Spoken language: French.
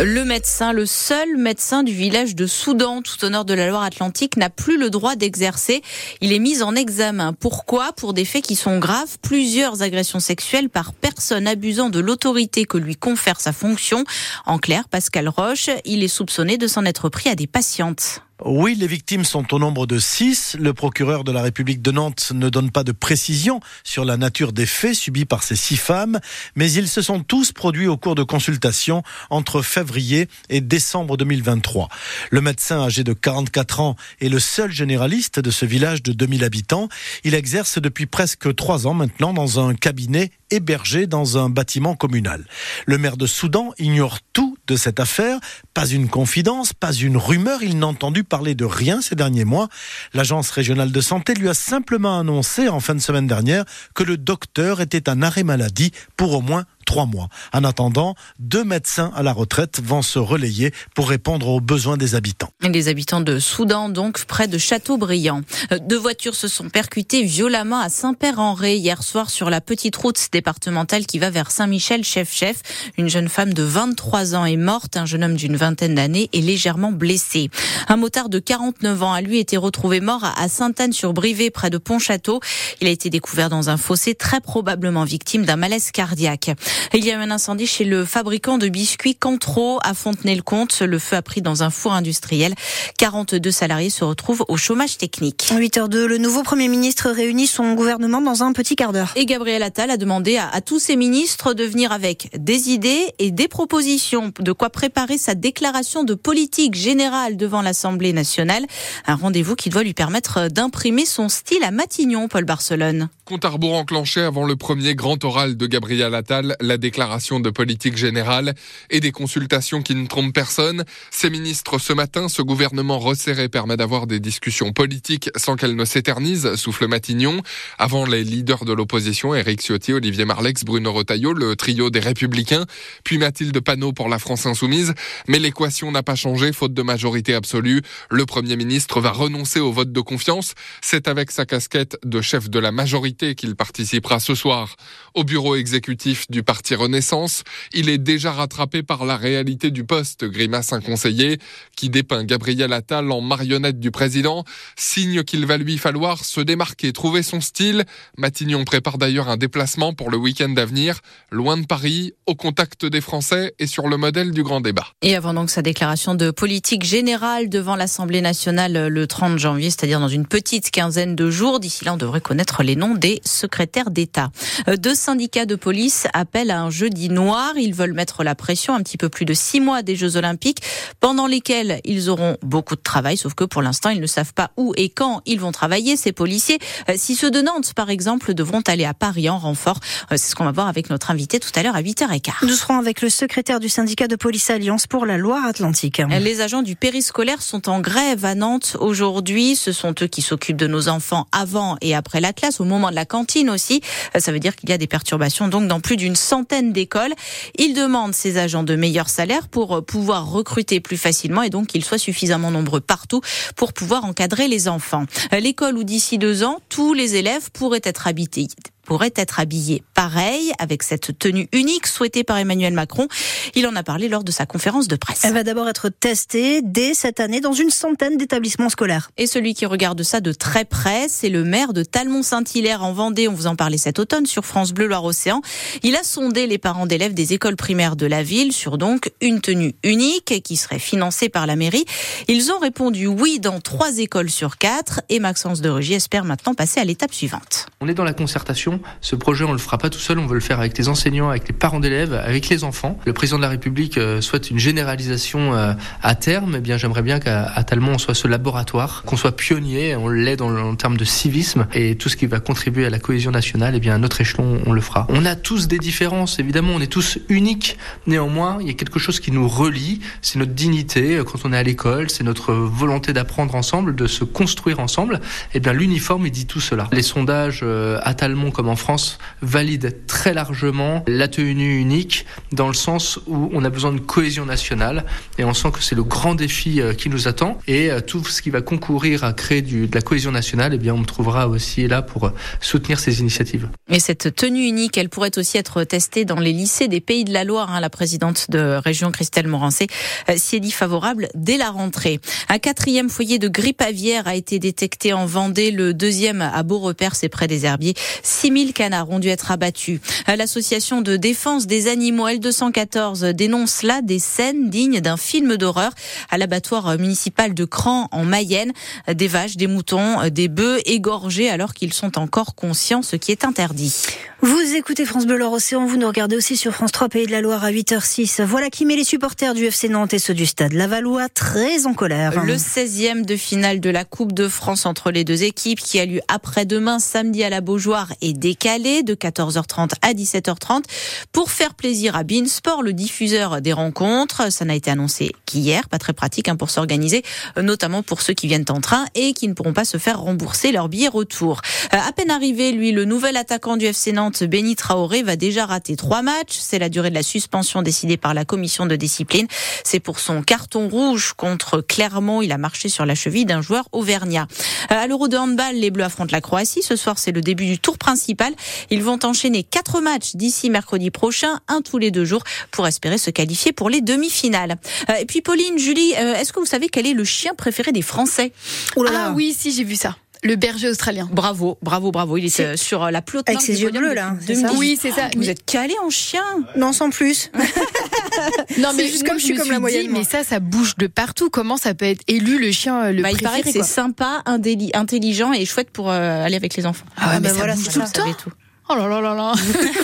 Le médecin, le seul médecin du village de Soudan, tout au nord de la Loire-Atlantique, n'a plus le droit d'exercer. Il est mis en examen. Pourquoi? Pour des faits qui sont graves. Plusieurs agressions sexuelles par personne abusant de l'autorité que lui confère sa fonction. En clair, Pascal Roche, il est soupçonné de s'en être pris à des patientes. Oui, les victimes sont au nombre de six. Le procureur de la République de Nantes ne donne pas de précision sur la nature des faits subis par ces six femmes, mais ils se sont tous produits au cours de consultations entre février et décembre 2023. Le médecin âgé de 44 ans est le seul généraliste de ce village de 2000 habitants. Il exerce depuis presque trois ans maintenant dans un cabinet hébergé dans un bâtiment communal. Le maire de Soudan ignore tout cette affaire, pas une confidence, pas une rumeur, il n'a entendu parler de rien ces derniers mois. L'agence régionale de santé lui a simplement annoncé en fin de semaine dernière que le docteur était en arrêt maladie pour au moins trois mois. En attendant, deux médecins à la retraite vont se relayer pour répondre aux besoins des habitants. Les habitants de Soudan, donc, près de Châteaubriand. Euh, deux voitures se sont percutées violemment à Saint-Père-en-Ré hier soir sur la petite route départementale qui va vers Saint-Michel-Chef-Chef. Une jeune femme de 23 ans est morte, un jeune homme d'une vingtaine d'années est légèrement blessé. Un motard de 49 ans a lui été retrouvé mort à Sainte-Anne-sur-Brivé près de Pontchâteau. Il a été découvert dans un fossé très probablement victime d'un malaise cardiaque. Il y a eu un incendie chez le fabricant de biscuits Cantro à Fontenay-le-Comte. Le feu a pris dans un four industriel. 42 salariés se retrouvent au chômage technique. 8h02, le nouveau Premier ministre réunit son gouvernement dans un petit quart d'heure. Et Gabriel Attal a demandé à, à tous ses ministres de venir avec des idées et des propositions de quoi préparer sa déclaration de politique générale devant l'Assemblée nationale. Un rendez-vous qui doit lui permettre d'imprimer son style à Matignon, Paul Barcelone. Compte à rebours enclenché avant le premier grand oral de Gabriel Attal, la déclaration de politique générale et des consultations qui ne trompent personne. Ces ministres ce matin, ce gouvernement resserré permet d'avoir des discussions politiques sans qu'elles ne s'éternisent, souffle Matignon. Avant les leaders de l'opposition, Éric Ciotti, Olivier Marlex, Bruno Retailleau, le trio des Républicains, puis Mathilde Panot pour la France Insoumise. Mais l'équation n'a pas changé, faute de majorité absolue. Le Premier ministre va renoncer au vote de confiance. C'est avec sa casquette de chef de la majorité qu'il participera ce soir au bureau exécutif du Parti Renaissance. Il est déjà rattrapé par la réalité du poste, grimace un conseiller, qui dépeint Gabriel Attal en marionnette du président, signe qu'il va lui falloir se démarquer, trouver son style. Matignon prépare d'ailleurs un déplacement pour le week-end à venir, loin de Paris, au contact des Français et sur le modèle du grand débat. Et avant donc sa déclaration de politique générale devant l'Assemblée nationale le 30 janvier, c'est-à-dire dans une petite quinzaine de jours, d'ici là on devrait connaître les noms des secrétaires d'État. Euh, deux syndicats de police appellent à un jeudi noir. Ils veulent mettre la pression un petit peu plus de six mois des Jeux Olympiques, pendant lesquels ils auront beaucoup de travail, sauf que pour l'instant ils ne savent pas où et quand ils vont travailler, ces policiers. Euh, si ceux de Nantes, par exemple, devront aller à Paris en renfort, euh, c'est ce qu'on va voir avec notre invité tout à l'heure à 8h15. Nous serons avec le secrétaire du syndicat de police Alliance pour la Loire-Atlantique. Les agents du périscolaire sont en grève à Nantes aujourd'hui. Ce sont eux qui s'occupent de nos enfants avant et après la classe, au moment de la cantine aussi. Euh, ça veut dire qu'il y a des perturbations donc dans plus d'une centaine d'écoles. Ils demandent ces agents de meilleurs salaires pour euh, pouvoir recruter plus facilement et donc qu'ils soient suffisamment nombreux partout pour pouvoir encadrer les enfants. Euh, l'école où d'ici deux ans, tous les élèves pourraient être habités pourrait être habillé pareil, avec cette tenue unique souhaitée par Emmanuel Macron. Il en a parlé lors de sa conférence de presse. Elle va d'abord être testée dès cette année dans une centaine d'établissements scolaires. Et celui qui regarde ça de très près, c'est le maire de Talmont-Saint-Hilaire en Vendée. On vous en parlait cet automne sur France Bleu Loire-Océan. Il a sondé les parents d'élèves des écoles primaires de la ville sur donc une tenue unique qui serait financée par la mairie. Ils ont répondu oui dans trois écoles sur quatre et Maxence de Rugy espère maintenant passer à l'étape suivante. On est dans la concertation ce projet, on le fera pas tout seul, on veut le faire avec les enseignants, avec les parents d'élèves, avec les enfants. Le président de la République euh, souhaite une généralisation euh, à terme. Eh bien, j'aimerais bien qu'à Talmont, on soit ce laboratoire, qu'on soit pionnier, on l'est en termes de civisme et tout ce qui va contribuer à la cohésion nationale, eh bien, à notre échelon, on le fera. On a tous des différences, évidemment, on est tous uniques. Néanmoins, il y a quelque chose qui nous relie, c'est notre dignité euh, quand on est à l'école, c'est notre volonté d'apprendre ensemble, de se construire ensemble. Eh bien, l'uniforme, il dit tout cela. Les sondages à Talmont, comme comme en France, valide très largement la tenue unique dans le sens où on a besoin de cohésion nationale et on sent que c'est le grand défi euh, qui nous attend et euh, tout ce qui va concourir à créer du, de la cohésion nationale, eh bien, on me trouvera aussi là pour soutenir ces initiatives. Et cette tenue unique, elle pourrait aussi être testée dans les lycées des Pays de la Loire. Hein, la présidente de région Christelle Morancé s'y est dit favorable dès la rentrée. Un quatrième foyer de grippe aviaire a été détecté en Vendée, le deuxième à Beaurepaire, c'est près des Herbiers. 6000 canards ont dû être abattus. L'association de défense des animaux L214 dénonce là des scènes dignes d'un film d'horreur à l'abattoir municipal de Cran en Mayenne. Des vaches, des moutons, des bœufs égorgés alors qu'ils sont encore conscients, ce qui est interdit. Vous écoutez France Bleu Océan, vous nous regardez aussi sur France 3 Pays de la Loire à 8h06. Voilà qui met les supporters du FC Nantes et ceux du stade Lavallois très en colère. Le 16e de finale de la Coupe de France entre les deux équipes qui a lieu après-demain samedi à la Beaujoire est décalé de 14h30 à 17h30 pour faire plaisir à Beansport, le diffuseur des rencontres. Ça n'a été annoncé qu'hier, pas très pratique hein, pour s'organiser, notamment pour ceux qui viennent en train et qui ne pourront pas se faire rembourser leur billet retour. Euh, à peine arrivé, lui, le nouvel attaquant du FC Nantes Benny Traoré va déjà rater trois matchs. C'est la durée de la suspension décidée par la commission de discipline. C'est pour son carton rouge contre Clermont. Il a marché sur la cheville d'un joueur auvergnat. Euh, à l'Euro de handball, les Bleus affrontent la Croatie. Ce soir, c'est le début du tour principal. Ils vont enchaîner quatre matchs d'ici mercredi prochain, un tous les deux jours, pour espérer se qualifier pour les demi-finales. Euh, et puis, Pauline, Julie, euh, est-ce que vous savez quel est le chien préféré des Français? Ah oui, si, j'ai vu ça. Le berger australien. Bravo, bravo, bravo. Il est, C'est- sur la plus haute Avec ses yeux bleus, là, c'est 2010. ça Oui, c'est ça. Vous Mais- êtes calé en chien Non, sans plus. Non, mais juste comme je suis me comme la moyenne. Mais ça, ça bouge de partout. Comment ça peut être élu le chien euh, le Bah, il préféré paraît que c'est sympa, indéli- intelligent et chouette pour euh, aller avec les enfants. Ah ouais, mais bah ça voilà, bouge c'est tout ça. le temps. Oh là là là là.